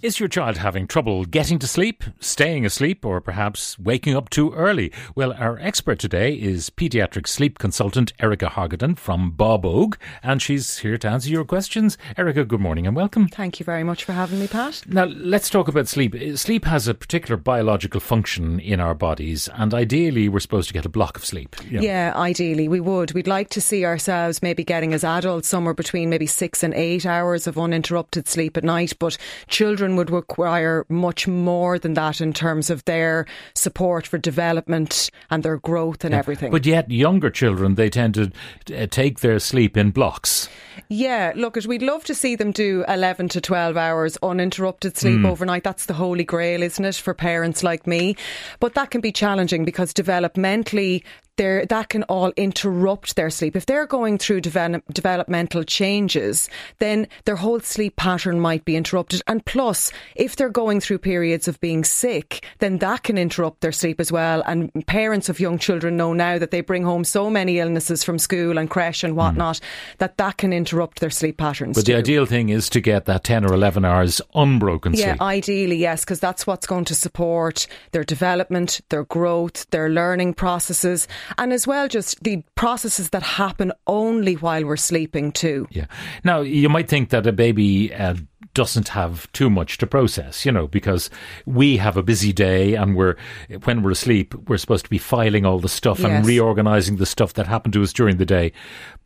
Is your child having trouble getting to sleep, staying asleep, or perhaps waking up too early? Well, our expert today is paediatric sleep consultant Erica Hargaden from Babóg, and she's here to answer your questions. Erica, good morning and welcome. Thank you very much for having me, Pat. Now, let's talk about sleep. Uh, sleep has a particular biological function in our bodies, and ideally, we're supposed to get a block of sleep. you know. Yeah, ideally we would. We'd like to see ourselves maybe getting as adults somewhere between maybe six and eight hours of uninterrupted sleep at night, but children would require much more than that in terms of their support for development and their growth and everything. But yet, younger children, they tend to uh, take their sleep in blocks. Yeah, look, we'd love to see them do 11 to 12 hours uninterrupted sleep overnight. That's the holy grail, isn't it, for parents like me? But that can be challenging because developmentally, there that can all interrupt their sleep. If they're going through develop, developmental changes, then their whole sleep pattern might be interrupted. And plus, if they're going through periods of being sick, then that can interrupt their sleep as well. And parents of young children know now that they bring home so many illnesses from school and creche and hmm. whatnot that that can interrupt their sleep patterns. But the ideal thing is to get that 10 or 11 hours unbroken Yeah, sleep. Yeah, ideally, yes, because that's what's going to support their development, their growth, their learning processes, and as well just the processes that happen only while we're sleeping too. Yeah. Now, you might think that a baby uh, doesn't have too much to process, you know, because we have a busy day and we're, when we're asleep, we're supposed to be filing all the stuff and reorganizing the stuff that happened to us during the day.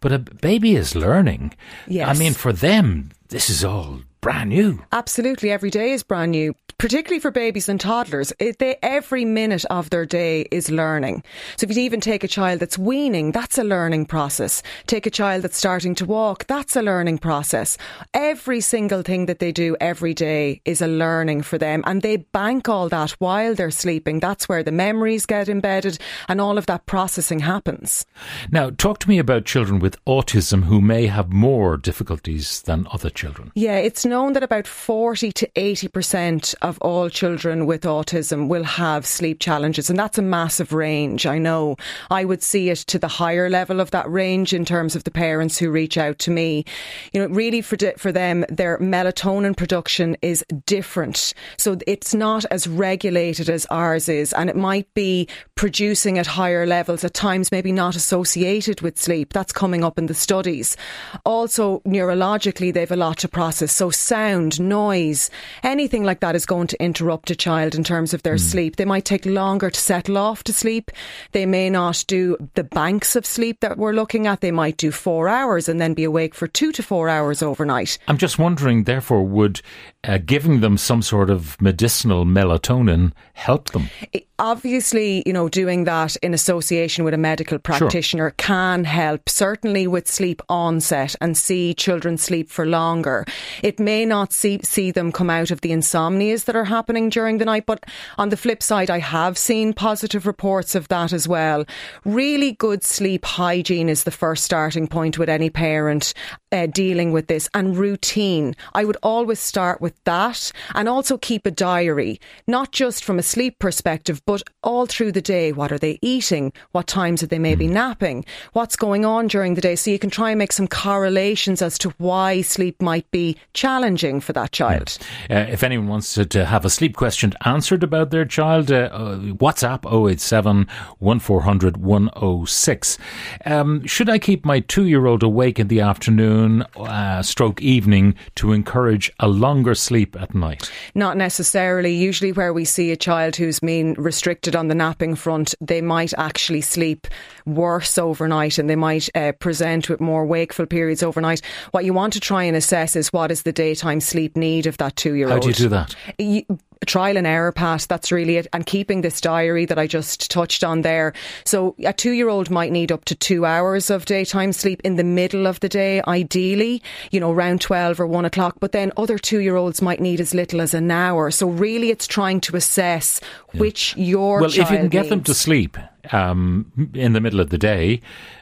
But a baby is learning. Yes. I mean, for them, this is all brand new. Absolutely, every day is brand new, particularly for babies and toddlers. It, they, every minute of their day is learning. So if you even take a child that's weaning, that's a learning process. Take a child that's starting to walk, that's a learning process. Every single thing that they do every day is a learning for them, and they bank all that while they're sleeping. That's where the memories get embedded, and all of that processing happens. Now, talk to me about children with autism who may have more difficulties than other children. Yeah, it's known that about 40 to 80% of all children with autism will have sleep challenges, and that's a massive range. I know I would see it to the higher level of that range in terms of the parents who reach out to me. You know, really for, for them, their melatonin production is different. So it's not as regulated as ours is, and it might be producing at higher levels, at times maybe not associated with sleep. That's coming up in the studies. Also, neurologically, they've a lot to process. So, sound, noise, anything like that is going to interrupt a child in terms of their sleep. They might take longer to settle off to sleep. They may not do the banks of sleep that we're looking at. They might do four hours and then be awake for two to four hours overnight. I'm just wondering, therefore, would uh, giving them some sort of medicinal melatonin help them? It- Obviously, you know, doing that in association with a medical practitioner can help, certainly with sleep onset and see children sleep for longer. It may not see, see them come out of the insomnias that are happening during the night, but on the flip side, I have seen positive reports of that as well. Really good sleep hygiene is the first starting point with any parent uh, dealing with this and routine. I would always start with that and also keep a diary, not just from a sleep perspective, but all through the day. What are they eating? What times are they maybe napping? What's going on during the day? So you can try and make some correlations as to why sleep might be challenging for that child. Uh, if anyone wants to, to have a sleep question answered about their child, uh, uh, WhatsApp 087 1400 106. Um, should I keep my two year old awake in the afternoon, uh, stroke evening, to encourage a longer sleep at night? Not necessarily. Usually, where we see a child who's been restricted on the napping front, they might actually sleep worse overnight and they might uh, present with more wakeful periods overnight. What you want to try and assess is what is the daytime sleep need of that two year old. How do you do that? you, trial and error pass that's really it and keeping this diary that i just touched on there. So a two year old might need up to two hours of daytime sleep in the middle of the day ideally you know around 12 or 1 o'clock but then other two year olds might need as little as an hour. So really it's trying to assess which your Well, if you can get them to sleep um, in the middle of the day,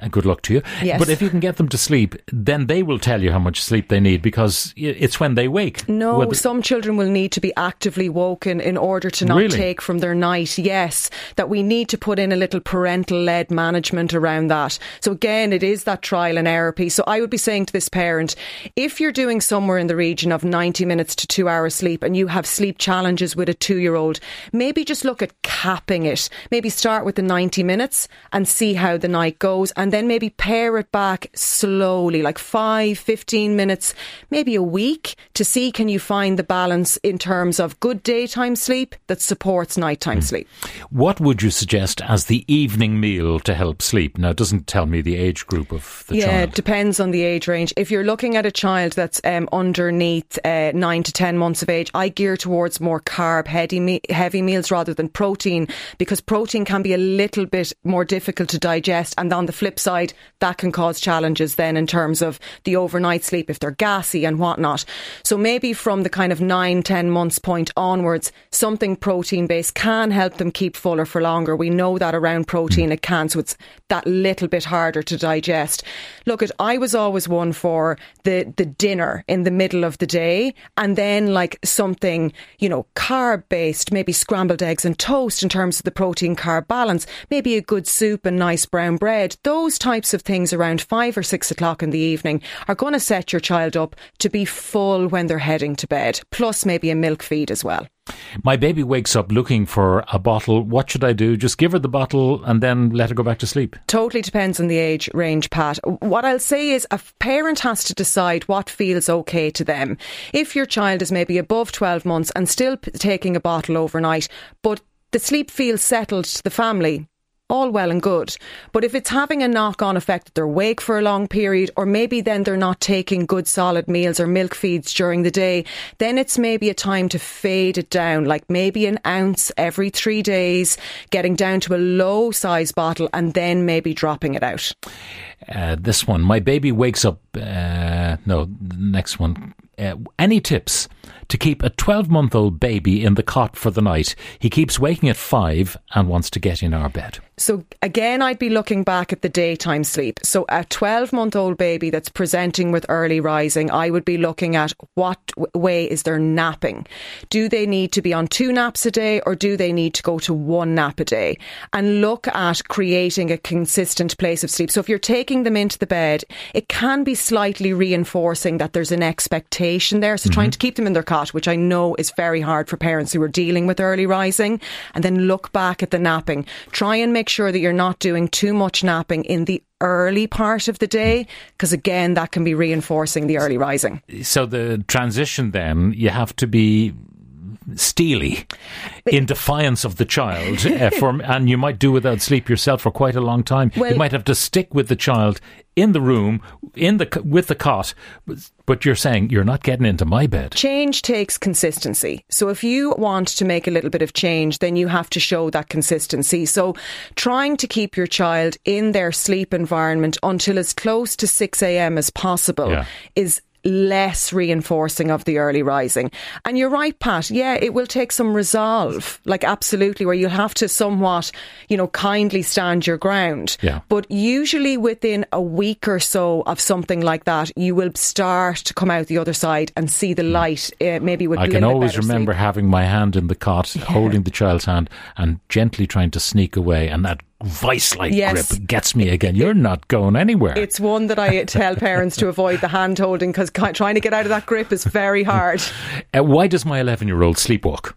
uh, good luck to you. Yes. But if you can get them to sleep, then they will tell you how much sleep they need because it's when they wake. No, Whether- some children will need to be actively woken in order to not Really? take from their night. Yes, that we need to put in a little parental led management around that. So again, it is that trial and error piece. So I would be saying to this parent, if you're doing somewhere in the region of 90 minutes to two hours sleep and you have sleep challenges with a two year old, maybe just look at capping it. Maybe start with the 90 minutes and see how the night goes and then maybe pare it back slowly, like five, 15 minutes, maybe a week to see can you find the balance in terms of good daytime sleep that supports nighttime sleep. What would you suggest as the evening meal to help sleep? Now, it doesn't tell me the age group of the yeah, child. it depends on the age range. If you're looking at a child that's um, underneath uh, nine to ten months of age, I gear towards more carb heavy me- heavy meals rather than protein because protein can be a little bit more difficult to digest. And on the flip side, that can cause challenges then in terms of the overnight sleep if they're gassy and whatnot. So maybe from the kind of nine, ten months point onwards, something protein based can help them keep fuller for longer. We know that around protein it can, so it's that little bit harder to digest. Look, at I was always one for the the dinner in the middle of the day, and then like something you know carb based, maybe scrambled eggs and toast in terms of the protein carb balance. Maybe a good soup and nice brown bread. Those types of things around five or six o'clock in the evening are going to set your child up to be full when they're heading to bed. Plus maybe a milk feed as well. My baby wakes up looking for a bottle. What should I do? Just give her the bottle and then let her go back to sleep. Totally depends on the age range, Pat. What I'll say is a parent has to decide what feels okay to them. If your child is maybe above 12 months and still p- taking a bottle overnight, but the sleep feels settled to the family, all well and good. But if it's having a knock on effect that they're awake for a long period, or maybe then they're not taking good solid meals or milk feeds during the day, then it's maybe a time to fade it down, like maybe an ounce every three days, getting down to a low size bottle and then maybe dropping it out. Uh, this one, my baby wakes up. Uh, no, the next one. Uh, any tips to keep a 12 month old baby in the cot for the night? He keeps waking at five and wants to get in our bed. So again, I'd be looking back at the daytime sleep. So a 12 month old baby that's presenting with early rising, I would be looking at what w- way is their napping? Do they need to be on two naps a day or do they need to go to one nap a day? And look at creating a consistent place of sleep. So if you're taking them into the bed, it can be slightly reinforcing that there's an expectation there. So trying mm-hmm. to keep them in their cot, which I know is very hard for parents who are dealing with early rising, and then look back at the napping. Try and make sure that you're not doing too much napping in the early part of the day, because again, that can be reinforcing the early rising. So the transition then, you have to be steely in defiance of the child uh, for, and you might do without sleep yourself for quite a long time Well- you might have to stick with the child in the room in the with the cot but- you're saying you're not getting into my bed Change takes consistency. So if you want to make a little bit of change, then you have to show that consistency. So trying to keep your child in their sleep environment until as close to 6 a.m. as possible Yeah. is less reinforcing of the early rising. And you're right, Pat. Yeah, it will take some resolve, like absolutely, where you'll have to somewhat, you know, kindly stand your ground. Yeah. But usually within a week or so of something like that, you will start to come out the other side and see the light, uh, maybe with I can always remember sleep. having my hand in the cot, holding the child's hand, and gently trying to sneak away, and that vice-like Yes. grip gets me again. You're not going anywhere. It's one that I tell parents to avoid the hand holding because trying to get out of that grip is very hard. Uh, why does my 11-year-old sleepwalk?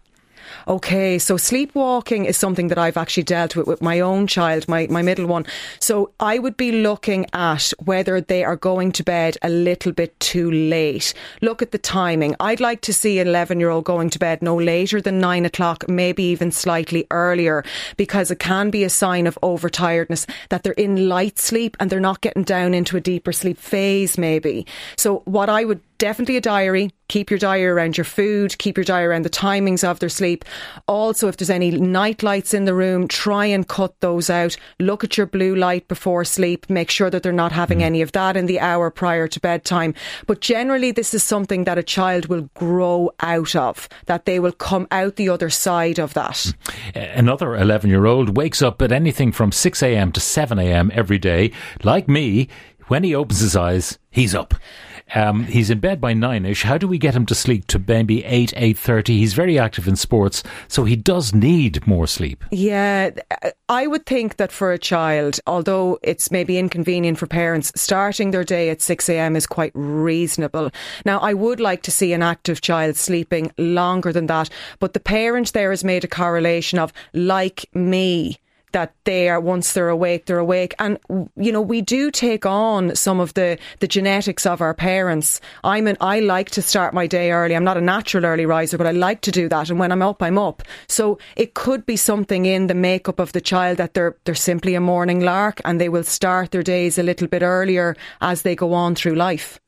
Okay, so sleepwalking is something that I've actually dealt with with my own child, my, my middle one. So I would be looking at whether they are going to bed a little bit too late. Look at the timing. I'd like to see an 11 year old going to bed no later than nine o'clock, maybe even slightly earlier, because it can be a sign of overtiredness that they're in light sleep and they're not getting down into a deeper sleep phase, maybe. So what I would definitely a diary. Keep your diary around your food, keep your diary around the timings of their sleep. Also, if there's any night lights in the room, try and cut those out. Look at your blue light before sleep. Make sure that they're not having mm. any of that in the hour prior to bedtime. But generally, this is something that a child will grow out of, that they will come out the other side of that. Mm. Another 11 year old wakes up at anything from 6 a.m. to 7 a.m. every day. Like me, when he opens his eyes, he's up. Um, he's in bed by nine-ish. How do we get him to sleep to maybe eight, eight thirty? He's very active in sports, so he does need more sleep. Yeah, I would think that for a child, although it's maybe inconvenient for parents, starting their day at six a.m. is quite reasonable. Now, I would like to see an active child sleeping longer than that, but the parent there has made a correlation of like me that they are once they're awake, they're awake. And you know, we do take on some of the the genetics of our parents. I'm an I like to start my day early. I'm not a natural early riser, but I like to do that. And when I'm up, I'm up. So it could be something in the makeup of the child that they're they're simply a morning lark and they will start their days a little bit earlier as they go on through life.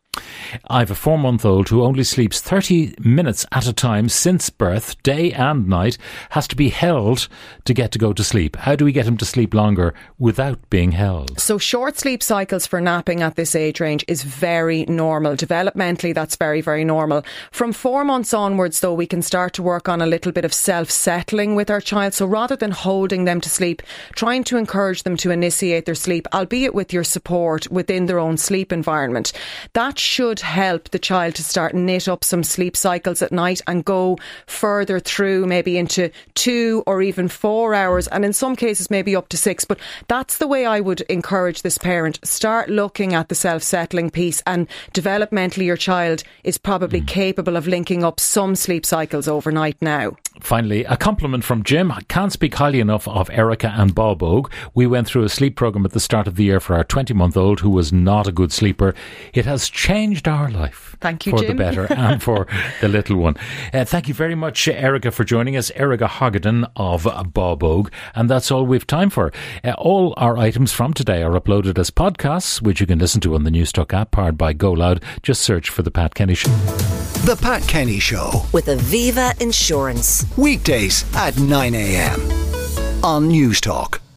I have a four month old who only sleeps 30 minutes at a time since birth, day and night, has to be held to get to go to sleep. How do we get him to sleep longer without being held? So, short sleep cycles for napping at this age range is very normal. Developmentally, that's very, very normal. From four months onwards, though, we can start to work on a little bit of self settling with our child. So, rather than holding them to sleep, trying to encourage them to initiate their sleep, albeit with your support within their own sleep environment. That should help the child to start knit up some sleep cycles at night and go further through maybe into two or even four hours and in some cases maybe up to six but that's the way I would encourage this parent start looking at the self-settling piece and developmentally your child is probably mm. capable of linking up some sleep cycles overnight now Finally, a compliment from Jim. I can't speak highly enough of Erica and Babóg. We went through a sleep program at the start of the year for our 20 month old who was not a good sleeper. It has changed our life. Thank you, For Jim. the better and for the little one. Uh, thank you very much, Erica, for joining us. Erica Hargaden of Babóg. And that's all we've time for. Uh, all our items from today are uploaded as podcasts, which you can listen to on the Newstalk app powered by Go Loud. Just search for The Pat Kenny Show. The Pat Kenny Show. With Aviva Insurance. Weekdays at 9 a.m. on Newstalk.